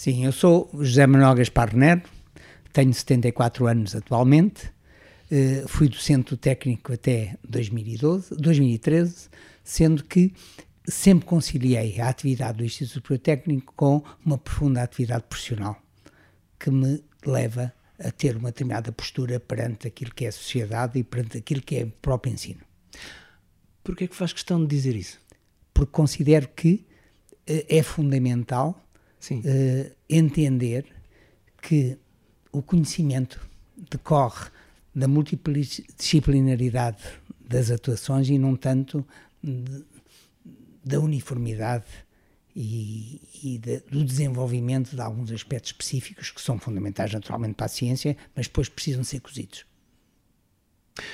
Sim, eu sou José Manuel Gaspar Nero, tenho 74 anos atualmente, uh, fui docente técnico até 2012, 2013, sendo que sempre conciliei a atividade do Instituto Superior Técnico com uma profunda atividade profissional, que me leva a ter uma determinada postura perante aquilo que é a sociedade e perante aquilo que é o próprio ensino. Porquê é que faz questão de dizer isso? Porque considero que uh, é fundamental uh, entender que o conhecimento decorre da multidisciplinaridade das atuações e não tanto de, da uniformidade e, e de, do desenvolvimento de alguns aspectos específicos que são fundamentais naturalmente para a ciência, mas depois precisam ser cozidos.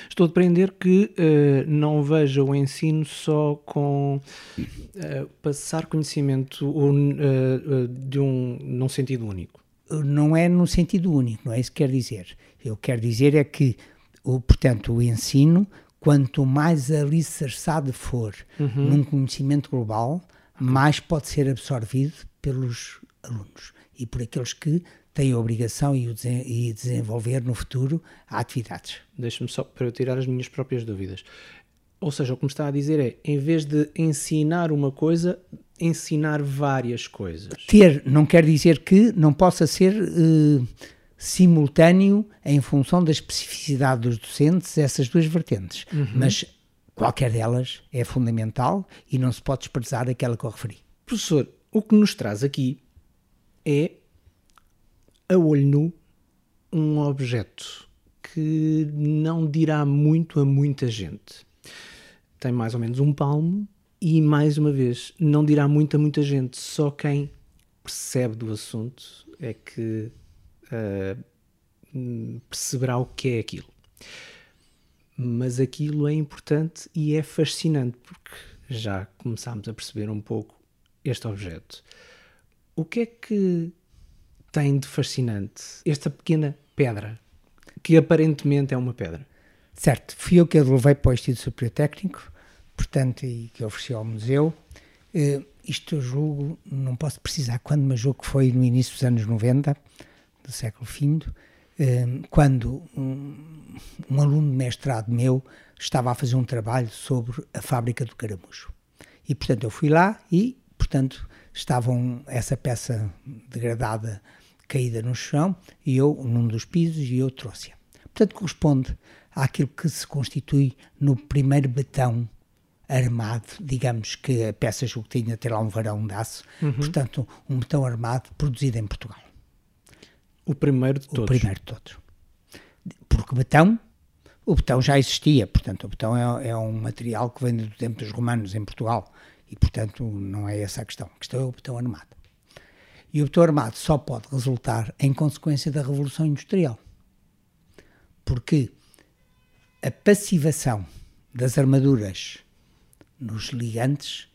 Estou a aprender que uh, não veja o ensino só com uh, passar conhecimento uh, de um, num sentido único. Não é no sentido único, não é isso que quer dizer. Eu quero dizer é que, o, portanto, o ensino, quanto mais alicerçado for uhum. num conhecimento global, mais pode ser absorvido pelos alunos e por aqueles que têm a obrigação e, o e desenvolver no futuro atividades. Deixa-me só para eu tirar as minhas próprias dúvidas. Ou seja, o que me está a dizer é, em vez de ensinar uma coisa, ensinar várias coisas. Ter não quer dizer que não possa ser uh, simultâneo em função da especificidade dos docentes, essas duas vertentes. Uhum. Mas qualquer delas é fundamental e não se pode desprezar aquela que eu referi. Professor, o que nos traz aqui é, a olho nu, um objeto que não dirá muito a muita gente. Tem mais ou menos um palmo e, mais uma vez, não dirá muito a muita gente. Só quem percebe do assunto é que uh, perceberá o que é aquilo. Mas aquilo é importante e é fascinante porque já começámos a perceber um pouco este objeto. O que é que tem de fascinante esta pequena pedra, que aparentemente é uma pedra? Certo, fui eu que a levei para o Instituto Superior Técnico, portanto, e que ofereci ao museu. Uh, isto eu julgo, não posso precisar quando, mas julgo que foi no início dos anos 90, do século findo, uh, quando um, um, aluno de mestrado meu estava a fazer um trabalho sobre a fábrica do caramujo. E, portanto, eu fui lá e, portanto, estavam essa peça degradada caída no chão e eu num dos pisos e eu trouxe-a. Portanto, corresponde àquilo que se constitui no primeiro betão armado, digamos que a peça julgo que tinha até lá um varão de aço, uhum. portanto, um betão armado produzido em Portugal. O primeiro de todos? O primeiro de todos. Porque betão, o betão já existia, portanto, o betão é, é um material que vem do tempo dos romanos em Portugal e, portanto, não é essa a questão. A questão é o betão armado. E o betão armado só pode resultar em consequência da Revolução Industrial. Porque a passivação das armaduras nos ligantes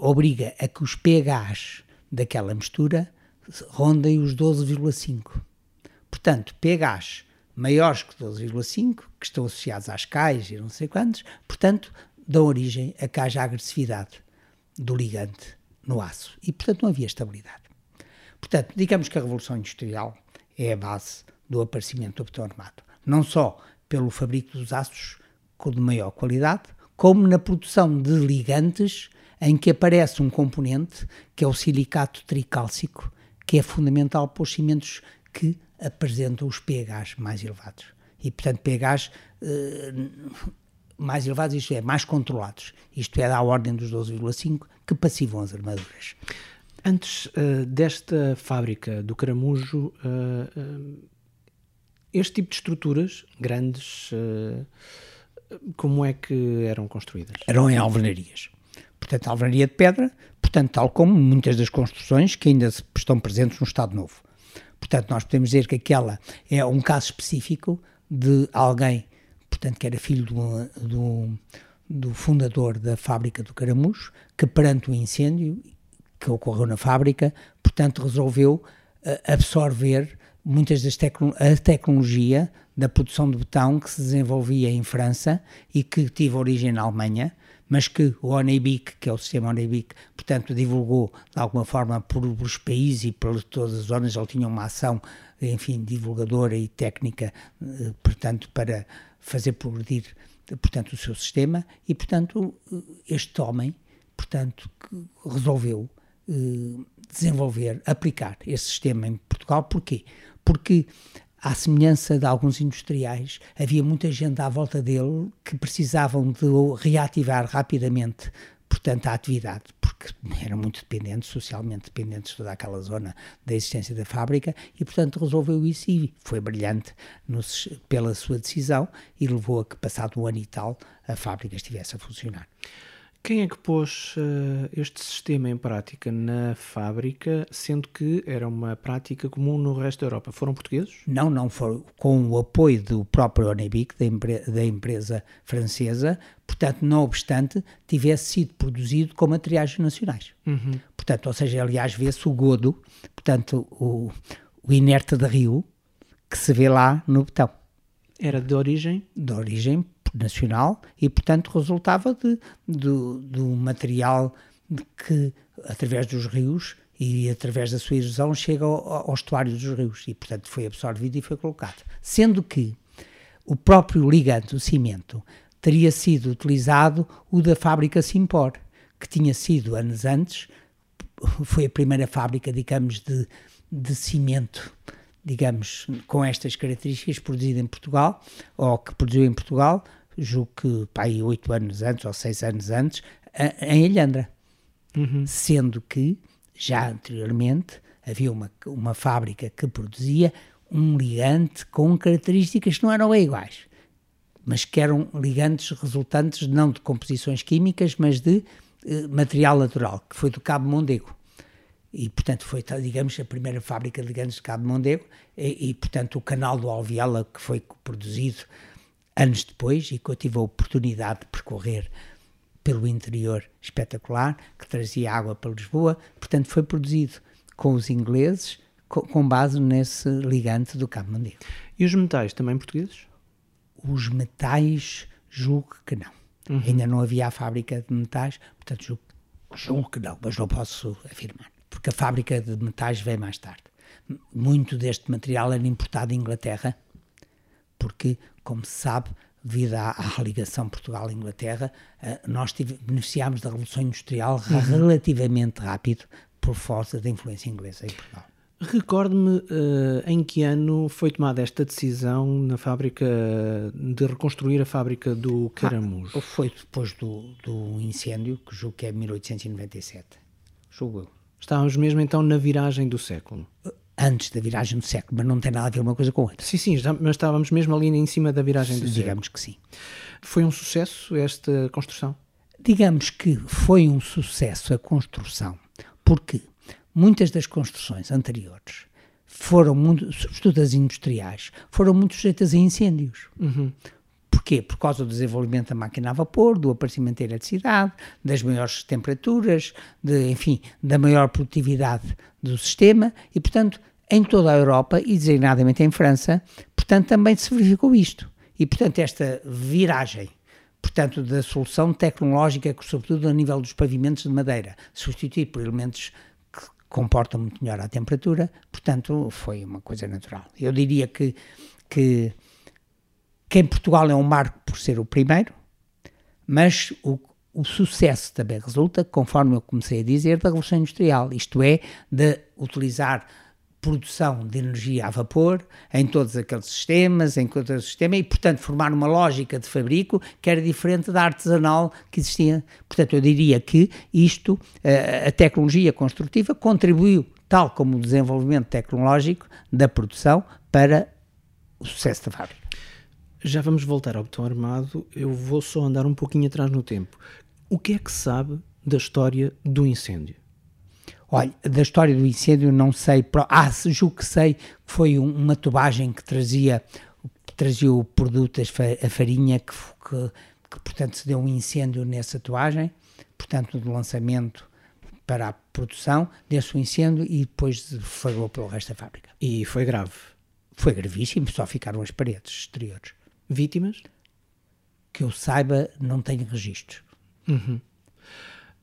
obriga a que os pHs daquela mistura rondem os 12,5. Portanto, pHs maiores que 12,5, que estão associados às cais e não sei quantos, portanto, dão origem a que haja agressividade do ligante no aço. E, portanto, não havia estabilidade. Portanto, digamos que a Revolução Industrial é a base do aparecimento do betão armado. Não só pelo fabrico dos aços de maior qualidade, como na produção de ligantes em que aparece um componente que é o silicato tricálcico, que é fundamental para os cimentos que apresentam os pHs mais elevados. E, portanto, pHs eh, mais elevados, isto é, mais controlados. Isto é, da ordem dos 12,5 que passivam as armaduras. Antes uh, desta fábrica do caramujo, uh, uh, este tipo de estruturas grandes, como é que eram construídas? Eram em alvenarias. Portanto, alvenaria de pedra, portanto, tal como muitas das construções que ainda estão presentes no Estado Novo. Portanto, nós podemos dizer que aquela é um caso específico de alguém, portanto, que era filho do, do, do fundador da fábrica do caramujo, que perante o incêndio que ocorreu na fábrica, portanto resolveu uh, absorver muitas das tecno a tecnologia da produção de betão que se desenvolvia em França e que teve origem na Alemanha, mas que o ONEBIC, que é o sistema ONEBIC, portanto, divulgou de alguma forma por, os países e por todas as zonas, ele tinha uma ação, enfim, divulgadora e técnica, eh, portanto, para fazer progredir, portanto, o seu sistema, e, portanto, este homem, portanto, resolveu eh, desenvolver, aplicar esse sistema em Portugal, porquê? Porque à semelhança de alguns industriais, havia muita gente à volta dele que precisavam de reativar rapidamente, portanto, a atividade, porque eram muito dependentes, socialmente dependentes de toda aquela zona da existência da fábrica, e, portanto, resolveu isso e foi brilhante no, pela sua decisão e levou a que, passado um ano e tal, a fábrica estivesse a funcionar. Quem é que pôs uh, este sistema em prática na fábrica, sendo que era uma prática comum no resto da Europa? Foram portugueses? Não, não foram. Com o apoio do próprio Onebic, da, empre da empresa francesa, portanto, não obstante, tivesse sido produzido com materiais nacionais. Uhum. Portanto, ou seja, aliás, vê-se o godo, portanto, o, o inerte de rio, que se vê lá no botão. Era de origem? De origem nacional e, portanto, resultava de, de um material que, através dos rios e através da sua erosão, chega ao, ao estuário dos rios e, portanto, foi absorvido e foi colocado. Sendo que o próprio ligante, o cimento, teria sido utilizado o da fábrica Simpor, que tinha sido anos antes, foi a primeira fábrica, digamos, de, de cimento digamos, com estas características produzida em Portugal, ou que produziu em Portugal, julgo que pá, aí oito anos antes ou seis anos antes, em Ilhandra. Uhum. Sendo que, já anteriormente, havia uma, uma fábrica que produzia um ligante com características que não eram iguais, mas que eram ligantes resultantes não de composições químicas, mas de eh, material natural, que foi do Cabo Mondego. E, portanto, foi, digamos, a primeira fábrica de ligantes de Cabo Mondego, e, e, portanto, o canal do Alviela, que foi produzido anos depois e que eu tive a oportunidade de percorrer pelo interior espetacular, que trazia água para Lisboa, portanto foi produzido com os ingleses, com, base nesse ligante do Cabo Mondego. E os metais também portugueses? Os metais, julgo que não. Uhum. Ainda não havia a fábrica de metais, portanto julgo, julgo que não, mas não posso afirmar, porque a fábrica de metais veio mais tarde. Muito deste material era importado da Inglaterra, porque como se sabe, devido à, à ligação Portugal-Inglaterra, uh, nós tive, beneficiámos da Revolução Industrial uhum. relativamente rápido por força da influência inglesa em Portugal. Recorde-me uh, em que ano foi tomada esta decisão na fábrica de reconstruir a fábrica do Caramujo? Ah, foi depois do, do incêndio, que julgo que é 1897. Julgo eu. Estávamos mesmo então na viragem do século. Antes da viragem do século, mas não tem nada a ver uma coisa com outra. Sim, sim, já, mas estávamos mesmo ali em cima da viragem do Digamos século. Digamos que sim. Foi um sucesso esta construção? Digamos que foi um sucesso a construção, porque muitas das construções anteriores foram muito, sobretudo as industriais, foram muito sujeitas a incêndios. Uhum. Porquê? Por causa do desenvolvimento da máquina a vapor, do aparecimento da eletricidade, das maiores temperaturas, de, enfim, da maior produtividade do sistema e, portanto, em toda a Europa e designadamente em França, portanto, também se verificou isto. E, portanto, esta viragem, portanto, da solução tecnológica, sobretudo a nível dos pavimentos de madeira, substituir por elementos que comportam muito melhor a temperatura, portanto, foi uma coisa natural. Eu diria que, que, que em Portugal é um marco por ser o primeiro, mas o, o sucesso também resulta, conforme eu comecei a dizer, da Revolução Industrial, isto é, de utilizar produção de energia a vapor em todos aqueles sistemas, em todo o sistema, e, portanto, formar uma lógica de fabrico que era diferente da artesanal que existia. Portanto, eu diria que isto, eh, a tecnologia construtiva, contribuiu, tal como o desenvolvimento tecnológico da produção, para o sucesso da fábrica. Já vamos voltar ao botão armado, eu vou só andar um pouquinho atrás no tempo. O que é que sabe da história do incêndio? Olha, da história do incêndio não sei. Ah, julgo que sei que foi uma tubagem que trazia, trazia o produto, a farinha, que, que, que portanto se deu um incêndio nessa tubagem, portanto do lançamento para a produção, desse um incêndio e depois falou pelo resto da fábrica. E foi grave? Foi gravíssimo, só ficaram as paredes exteriores. Vítimas? Que eu saiba, não tenho registros.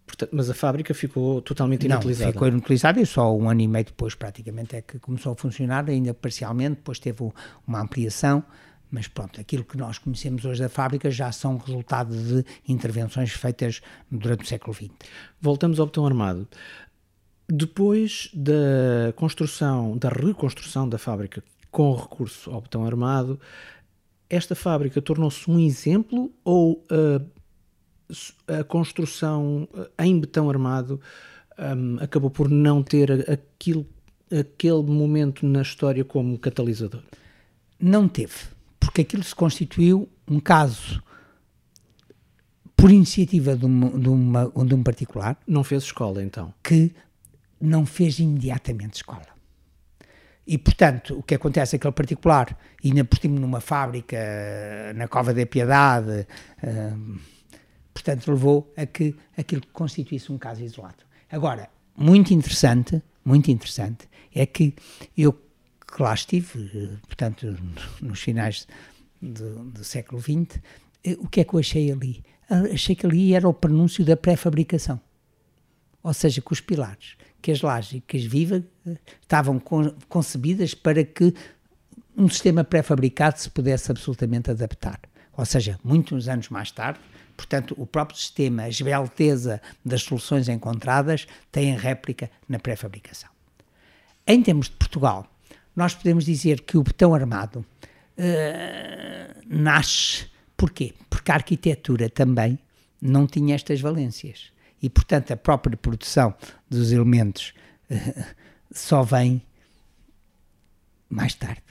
Portanto, mas a fábrica ficou totalmente Não, inutilizada. ficou inutilizada e só um ano e meio depois praticamente é que começou a funcionar, ainda parcialmente, depois teve uma ampliação, mas pronto, aquilo que nós conhecemos hoje da fábrica já são resultado de intervenções feitas durante o século XX. Voltamos ao botão armado. Depois da construção, da reconstrução da fábrica com recurso ao botão armado, esta fábrica tornou-se um exemplo ou uh, s- a construção uh, em betão armado um, acabou por não ter a- aquilo, aquele momento na história como catalisador? Não teve, porque aquilo se constituiu um caso por iniciativa de, uma- de uma- de um particular Não fez escola então? que não fez imediatamente escola. E, portanto, o que acontece é que aquele particular, e ainda por cima numa fábrica, na Cova da Piedade, hum, portanto, levou a que aquilo constituísse um caso isolado. Agora, muito interessante, muito interessante, é que eu que lá estive, eh, portanto, nos finais do, do século XX, eh, o que é que eu achei ali? Ah, Achei que ali era o prenúncio da pré-fabricação. Ou seja, que os pilares, que as lajes e que as vivas estavam con- concebidas para que um sistema pré-fabricado se pudesse absolutamente adaptar. Ou seja, muitos anos mais tarde, portanto, o próprio sistema, a esbelteza das soluções encontradas, tem réplica na pré-fabricação. Em termos de Portugal, nós podemos dizer que o betão armado eh, nasce. Porquê? Porque a arquitetura também não tinha estas valências. E, portanto, a própria produção dos elementos eh, só vem mais tarde.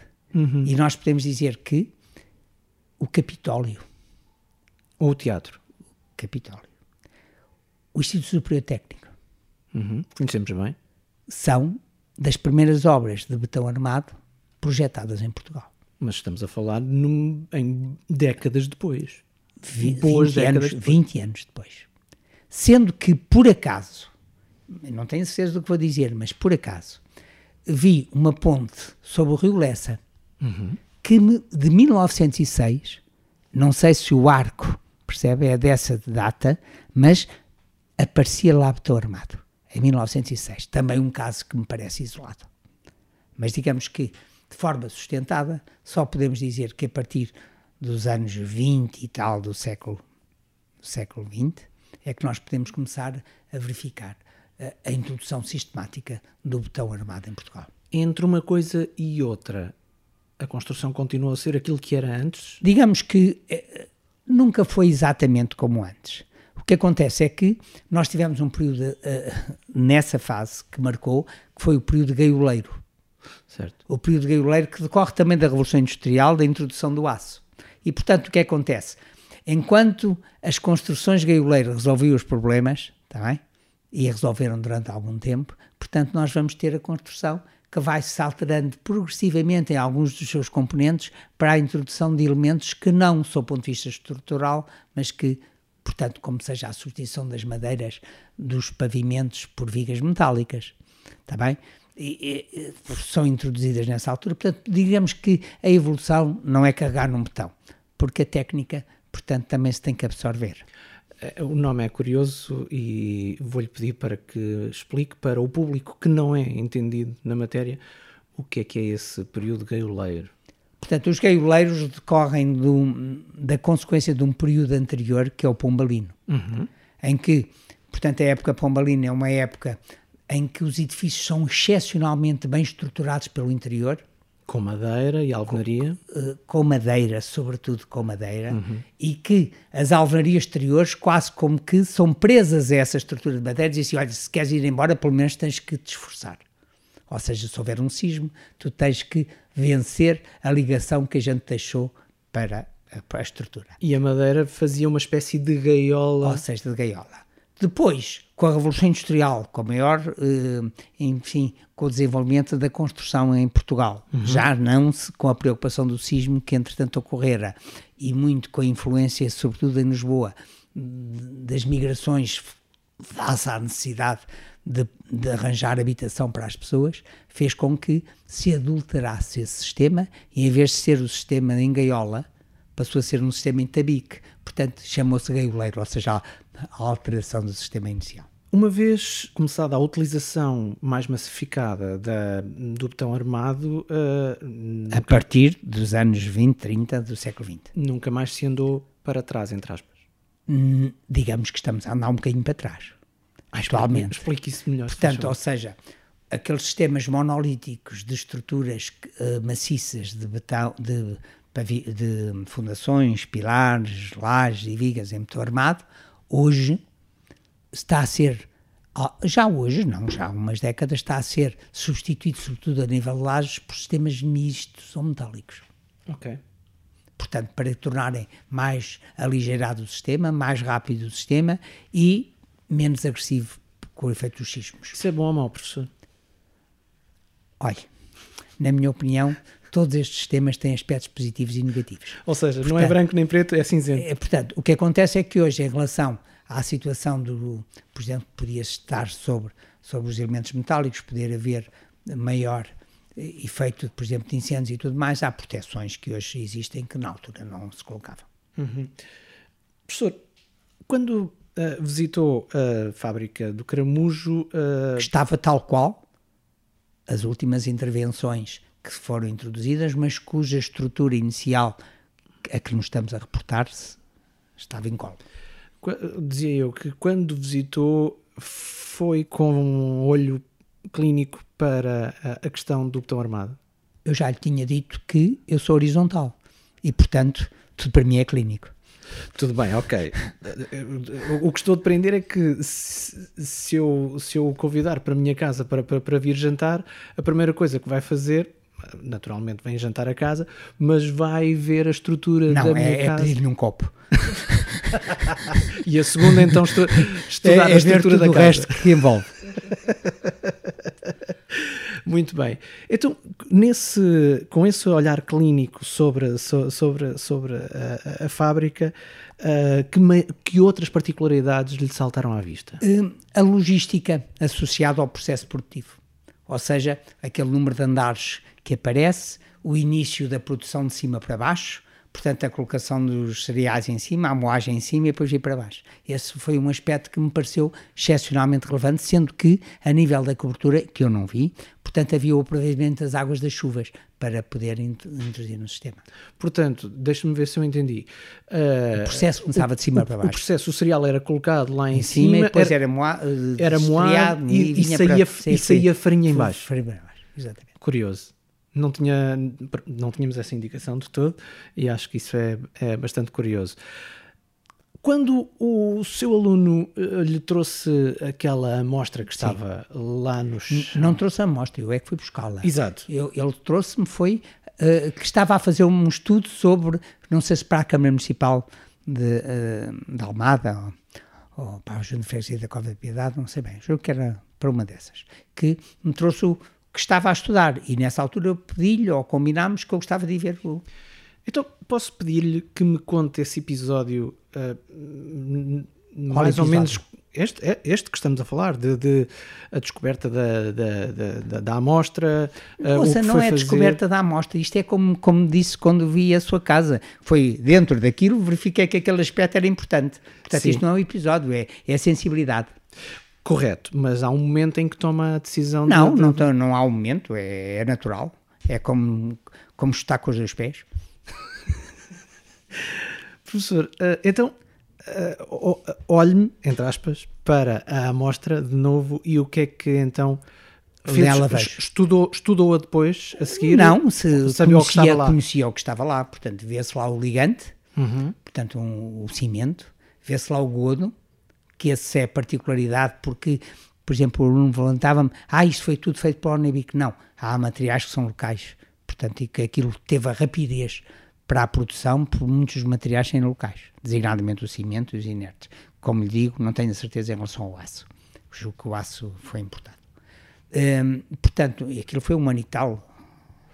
E nós podemos dizer que o Capitólio, Ou o teatro? Capitólio, o Instituto Superior Técnico, Uhum. Conhecemos bem. são das primeiras obras de betão armado projetadas em Portugal. Mas estamos a falar num- em décadas depois. Vi- Boas 20, anos, décadas depois. 20 anos depois. Sendo que, por acaso, não tenho certeza do que vou dizer, mas por acaso, vi uma ponte sobre o Rio Lessa que me- de 1906, não sei se o arco, percebe, é dessa data, mas aparecia lá betão armado, em 1906. Também um caso que me parece isolado. Mas digamos que, de forma sustentada, só podemos dizer que a partir dos anos 20 e tal do século, do século XX, é que nós podemos começar a verificar a, a introdução sistemática do botão armado em Portugal. Entre uma coisa e outra, a construção continua a ser aquilo que era antes? Digamos que eh, nunca foi exatamente como antes. O que acontece é que nós tivemos um período eh, nessa fase que marcou, que foi o período gaioleiro. Certo. o período gaioleiro que decorre também da Revolução Industrial, da introdução do aço. E, portanto, o que acontece? Enquanto as construções gaioleiras resolviam os problemas, está bem? E resolveram durante algum tempo, portanto, nós vamos ter a construção que vai se alterando progressivamente em alguns dos seus componentes para a introdução de elementos que não, sob o ponto de vista estrutural, mas que, portanto, como seja a substituição das madeiras dos pavimentos por vigas metálicas. Está bem? E, e, são introduzidas nessa altura. Portanto, digamos que a evolução não é carregar num botão, porque a técnica, portanto, também se tem que absorver. Eh, O nome é curioso e vou-lhe pedir para que explique para o público que não é entendido na matéria o que é que é esse período gaioleiro. Portanto, os gaioleiros decorrem de um- da consequência de um período anterior, que é o pombalino, em que, portanto, a época pombalina é uma época em que os edifícios são excepcionalmente bem estruturados pelo interior, Com madeira e alvenaria. eh, com madeira, sobretudo com madeira, e que as alvenarias exteriores quase como que são presas a essa estrutura de madeira e dizem assim, olha, se queres ir embora, pelo menos tens que te esforçar. Ou seja, se houver um sismo, tu tens que vencer a ligação que a gente deixou para a, para a estrutura. E a madeira fazia uma espécie de gaiola. Ou seja, de gaiola. Depois, com a Revolução Industrial, com a maior, eh, enfim, com o desenvolvimento da construção em Portugal, já não se, com a preocupação do sismo que entretanto ocorrera, e muito com a influência, sobretudo em Lisboa, das migrações face à necessidade de, de arranjar habitação para as pessoas, fez com que se adulterasse esse sistema e em vez de ser o sistema em gaiola, passou a ser um sistema em tabique, portanto chamou-se gaioleiro, ou seja, a, alteração do sistema inicial. Uma vez começada a utilização mais massificada da, do botão armado, uh, a partir dos anos 20, 30 do século XX. Nunca mais se andou para trás, entre aspas. Hum, digamos que estamos a andar um bocadinho para trás, atualmente. Explique isso melhor. Portanto, ou seja, aqueles sistemas monolíticos de estruturas uh, maciças de betão, de, de fundações, pilares, lajes e vigas em botão armado, hoje está a ser, já hoje, não, já há umas décadas, está a ser substituído, sobretudo a nível de lajes, por sistemas mistos ou metálicos. Ok. Portanto, para tornarem mais aligeirado o sistema, mais rápido o sistema e menos agressivo com o efeito dos sismos. Isso é bom ou mau, professor? Olha, na minha opinião, todos estes sistemas têm aspectos positivos e negativos. Ou seja, portanto, não é branco nem preto, é cinzento. É, portanto, o que acontece é que hoje, em relação à situação do, por exemplo, podia estar sobre, sobre os elementos metálicos, poder haver maior efeito, por exemplo, de incêndios e tudo mais, há proteções que hoje existem que na altura não se colocavam. Uhum. Professor, quando uh, visitou a fábrica do Caramujo... Uh... Estava tal qual as últimas intervenções que foram introduzidas, mas cuja estrutura inicial a que nos estamos a reportar-se estava em colo dizia eu que quando visitou foi com um olho clínico para a questão do botão armado? Eu já lhe tinha dito que eu sou horizontal e, portanto, tudo para mim é clínico. Tudo bem, ok. o que estou a aprender é que se eu, se eu o convidar para a minha casa para, para, para vir jantar, a primeira coisa que vai fazer naturalmente vem jantar a casa, mas vai ver a estrutura não, da minha é, casa. Não, é pedir-lhe um copo. e a segunda, então, estu estudar é, é a estrutura da casa. o resto que envolve. Muito bem. Então, nesse, com esse olhar clínico sobre, sobre, sobre a, a fábrica, uh, que, me, que outras particularidades lhe saltaram à vista? Uh, a logística associada ao processo produtivo. Ou seja, aquele número de andares que aparece, o início da produção de cima para baixo, portanto, a colocação dos cereais em cima, a moagem em cima e depois ir para baixo. Esse foi um aspecto que me pareceu excepcionalmente relevante, sendo que, a nível da cobertura, que eu não vi, portanto, havia o aproveitamento das águas das chuvas para poder introduzir no sistema. Portanto, deixa-me ver se eu entendi. Uh, o processo começava de cima o, para baixo. O processo, o cereal era colocado lá em, em cima, cima, e depois era, era, moa, era moado e, e, saía, para, e saía farinha em baixo. Farinha em baixo, exatamente. Curioso não, tinha, não tínhamos essa indicação de todo e acho que isso é, é bastante curioso. Quando o seu aluno uh, lhe trouxe aquela amostra que estava Sim. lá nos. Não trouxe a amostra, eu é que fui buscá-la. Exato. Eu, ele trouxe-me, foi uh, que estava a fazer um estudo sobre, não sei se para a Câmara Municipal de, uh, de Almada ou, ou para a Junta de Freguesia da Cova da Piedade, não sei bem, julgo que era para uma dessas, que me trouxe o, que estava a estudar. E nessa altura eu pedi-lhe, ou combinámos, que eu gostava de ir ver o. Então, posso pedir-lhe que me conte esse episódio uh, mais episódio? ou menos. Este, é, este que estamos a falar, de, de a descoberta da, da, da, da amostra. Nossa, não é a descoberta da amostra, isto é como, como disse quando vi a sua casa. Foi dentro daquilo, verifiquei que aquele aspecto era importante. Portanto, Sim. isto não é um episódio, é, é a sensibilidade. Correto, mas há um momento em que toma a decisão não, de... Não, não, não há um momento, é, é natural. É como, como está com os dois pés. Professor, uh, então uh, olhe-me, entre aspas, para a amostra de novo e o que é que então fez, Dela vejo. estudou, estudou-a depois a seguir? Não, se sabia conhecia, o que estava lá. conhecia o que estava lá, portanto vê-se lá o ligante, uhum. portanto um, o cimento, vê-se lá o godo, que essa é a particularidade, porque, por exemplo, o aluno levantava-me, ah, isto foi tudo feito pela Onebic. Não, há materiais que são locais, portanto, e que aquilo teve a rapidez para a produção por muitos materiais serem locais, designadamente o cimento e os inertes. Como lhe digo, não tenho certeza em relação ao aço. Julgo que o aço foi importado. Hum, portanto, aquilo foi um manital,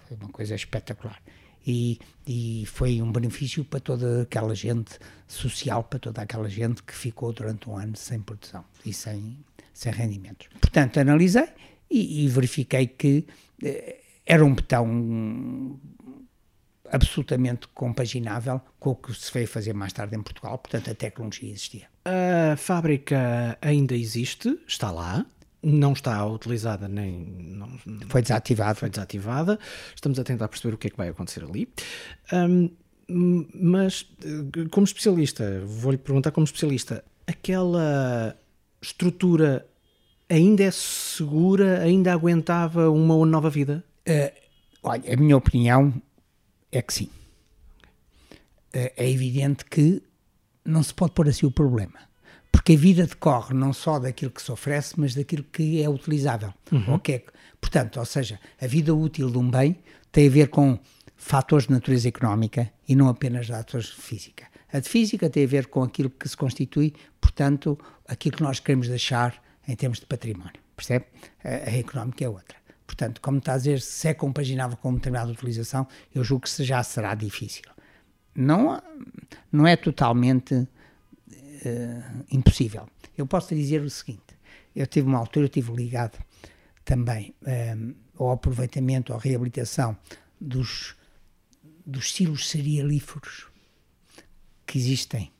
foi uma coisa espetacular e, e foi um benefício para toda aquela gente social, para toda aquela gente que ficou durante um ano sem produção e sem, sem rendimentos. Portanto, analisei e, e verifiquei que eh, era um betão absolutamente compaginável com o que se veio fazer mais tarde em Portugal, portanto a tecnologia existia. A fábrica ainda existe, está lá, não está utilizada nem. Não, foi desativada. Foi desativada. Estamos a tentar perceber o que é que vai acontecer ali. Um, mas, como especialista, vou-lhe perguntar como especialista, aquela estrutura ainda é segura, ainda aguentava uma nova vida? Uh, olha, a minha opinião é que sim. Uh, é evidente que não se pode pôr assim o problema. Porque a vida decorre não só daquilo que se oferece, mas daquilo que é utilizável. Uhum. Okay. Portanto, ou seja, a vida útil de um bem tem a ver com fatores de natureza económica e não apenas de fatores de física. A de física tem a ver com aquilo que se constitui, portanto, aquilo que nós queremos deixar em termos de património. Percebe? A, a económica é outra. Portanto, como está a dizer, se é compaginável com determinada utilização, eu julgo que já será difícil. Não, não é totalmente uh, impossível. Eu posso dizer o seguinte: eu tive uma altura, eu tive ligado também um, eh, ao aproveitamento, à reabilitação dos, dos silos cerealíferos que existem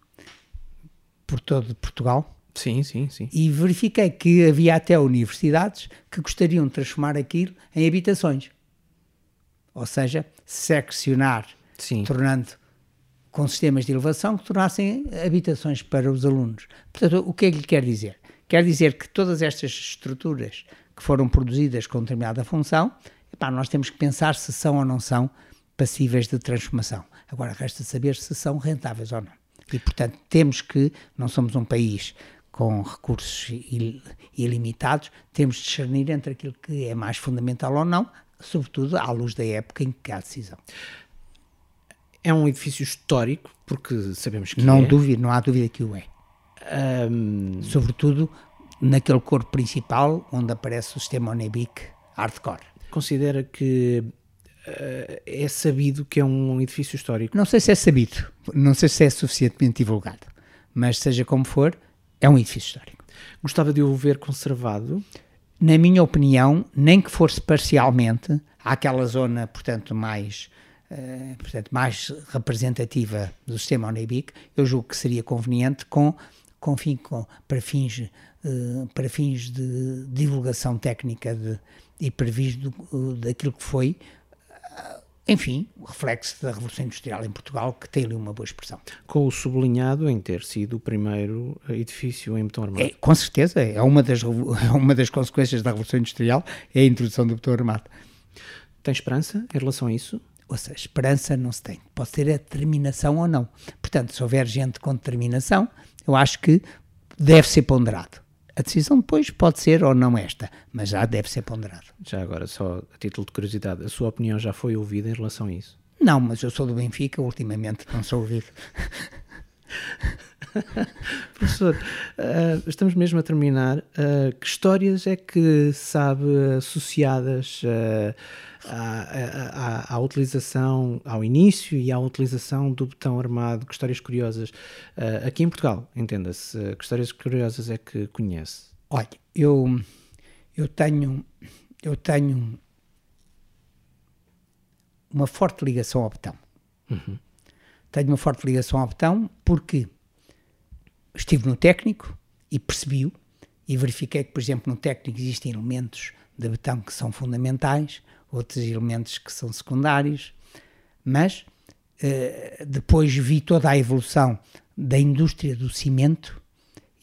por todo Portugal. Sim, sim, sim. E verifiquei que havia até universidades que gostariam de transformar aquilo em habitações. Ou seja, seccionar, sim. tornando com sistemas de elevação que tornassem habitações para os alunos. Portanto, o que é que lhe quer dizer? Quer dizer que todas estas estruturas que foram produzidas com determinada função, epá, nós temos que pensar se são ou não são passíveis de transformação. Agora, resta saber se são rentáveis ou não. E, portanto, temos que, não somos um país com recursos ilimitados, temos de discernir entre aquilo que é mais fundamental ou não, sobretudo à luz da época em que há decisão. É um edifício histórico, porque sabemos que não é. Duvido, não há dúvida que o é. Um... Sobretudo naquele corpo principal onde aparece o sistema Onebic hardcore. Considera que uh, é sabido que é um edifício histórico? Não sei se é sabido, não sei se é suficientemente divulgado, mas seja como for, é um edifício histórico. Gostava de o ver conservado? Na minha opinião, nem que fosse parcialmente, aquela zona, portanto, mais Uh, portanto, mais representativa do sistema Onebic, eu julgo que seria conveniente com, com, fim, com para, fins, uh, para fins de divulgação técnica de, e previsto uh, daquilo que foi enfim, o reflexo da Revolução Industrial em Portugal, que tem ali uma boa expressão. Com o sublinhado em ter sido o primeiro edifício em betão armado. É, com certeza, é uma das, é uma das consequências da Revolução Industrial, é a introdução do betão armado. Tem esperança em relação a isso? Ou seja, esperança não se tem. Pode ter a determinação ou não. Portanto, se houver gente com determinação, eu acho que deve ser ponderado. A decisão depois pode ser ou não esta, mas já deve ser ponderado. Já agora, só a título de curiosidade, a sua opinião já foi ouvida em relação a isso? Não, mas eu sou do Benfica, ultimamente não sou ouvido. Professor, uh, estamos mesmo a terminar. Uh, que histórias é que sabe associadas uh, à, à, à, utilização, ao início e à utilização do botão armado? Que histórias curiosas aqui em Portugal, entenda-se? que histórias curiosas é que conhece? Olha, eu, eu tenho, eu tenho uma forte ligação ao botão. Uhum. Tenho uma forte ligação ao botão porque estive no técnico e percebi-o e verifiquei que, por exemplo, no técnico existem elementos de betão que são fundamentais, outros elementos que são secundários, mas uh, depois vi toda a evolução da indústria do cimento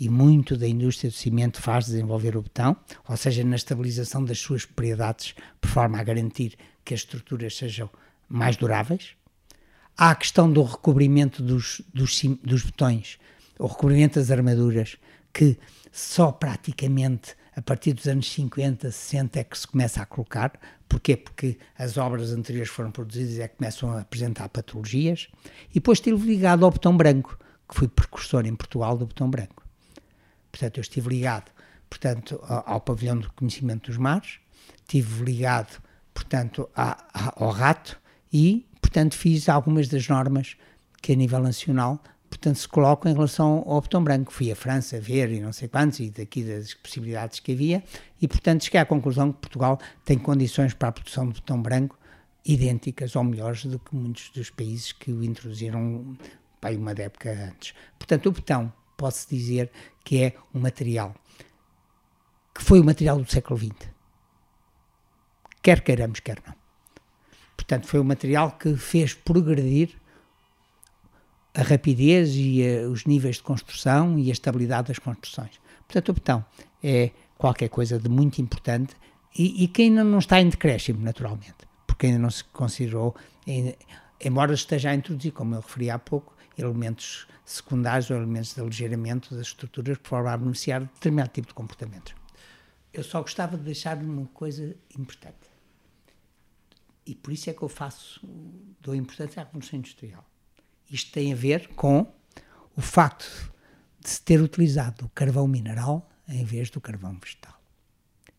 e muito da indústria do cimento faz desenvolver o betão, ou seja, na estabilização das suas propriedades, por forma a garantir que as estruturas sejam mais duráveis. Há a questão do recobrimento dos, dos, dos betões, o recobrimento das armaduras, que só praticamente a partir dos anos 50, 60 é que se começa a colocar. Porquê? Porque as obras anteriores foram produzidas é começam a apresentar patologias. E depois estive ligado ao botão branco, que fui precursor em Portugal do botão branco. Portanto, eu estive ligado portanto, ao pavilhão do conhecimento dos mares, estive ligado, portanto, a, a, ao rato e, portanto, fiz algumas das normas que a nível nacional portanto, se colocam em relação ao botão branco. Fui à França ver e não sei quantos, e daqui das possibilidades que havia, e, portanto, cheguei à conclusão que Portugal tem condições para a produção de botão branco idênticas ou melhores do que muitos dos países que o introduziram para uma época antes. Portanto, o betão, posso dizer que é um material que foi o material do século XX. Quer queiramos, quer não. Portanto, foi um material que fez progredir a rapidez e a, os níveis de construção e a estabilidade das construções. Portanto, o betão é qualquer coisa de muito importante e, e que ainda não está em decréscimo, naturalmente, porque ainda não se considerou, embora esteja a introduzir, como eu referi há pouco, elementos secundários ou elementos de aligeiramento das estruturas por forma a beneficiar de determinado tipo de comportamentos. Eu só gostava de deixar uma coisa importante. E por isso é que eu faço, dou importância à Revolução Industrial. Isto tem a ver com o facto de se ter utilizado o carvão mineral em vez do carvão vegetal.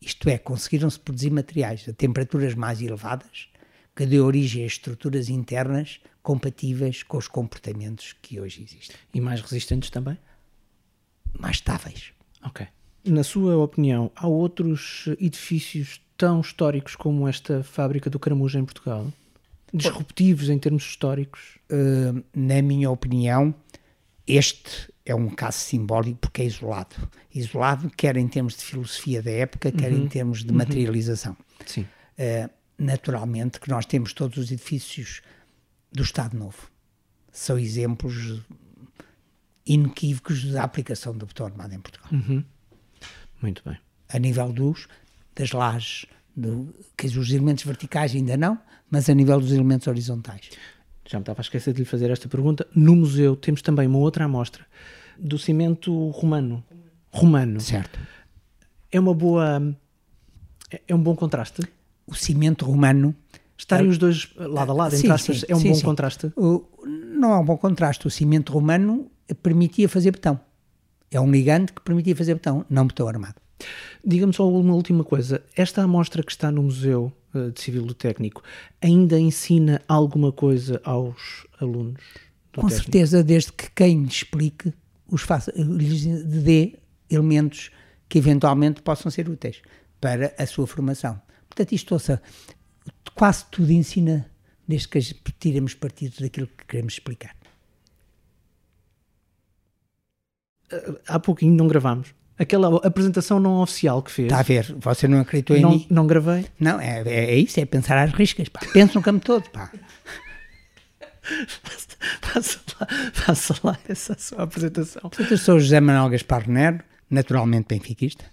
Isto é, conseguiram-se produzir materiais a temperaturas mais elevadas que deu origem a estruturas internas compatíveis com os comportamentos que hoje existem. E mais resistentes também? Mais estáveis. Ok. Na sua opinião, há outros edifícios tão históricos como esta fábrica do Caramujo em Portugal? Disruptivos em termos históricos? Uh, na minha opinião, este é um caso simbólico porque é isolado. Isolado quer em termos de filosofia da época, quer uhum. em termos de uhum. materialização. Sim. Uh, naturalmente que nós temos todos os edifícios do Estado Novo. São exemplos inequívocos da aplicação do botão armado em Portugal. Uhum. Muito bem. A nível dos, das lajes, do, que os elementos verticais ainda não, mas a nível dos elementos horizontais. Já me estava a esquecer de lhe fazer esta pergunta. No museu temos também uma outra amostra do cimento romano. Romano. Certo. É uma boa. É um bom contraste? O cimento romano. Estarem é, os dois lado a lado, sim, entre aspas, sim, é um sim, bom contraste? O, não é um bom contraste. O cimento romano permitia fazer betão. É um ligante que permitia fazer betão, não betão armado. Diga-me só uma última coisa. Esta amostra que está no Museu eh, de Civil do Técnico ainda ensina alguma coisa aos alunos? Com técnico? certeza, desde que quem explique os faça, lhes dê elementos que eventualmente possam ser úteis para a sua formação. Portanto, isto ouça, quase tudo ensina desde que tiremos partido daquilo que queremos explicar. Há pouquinho não gravamos. Aquela apresentação não oficial que fez. Está a ver, você não acreditou em não, mim? Não gravei. Não, é, é, é isso, é pensar às riscas. Pá. Pensa no campo todo. Pá. faça, lá, faça lá essa sua apresentação. Eu sou José Manuel Gaspar Nero, naturalmente benfiquista.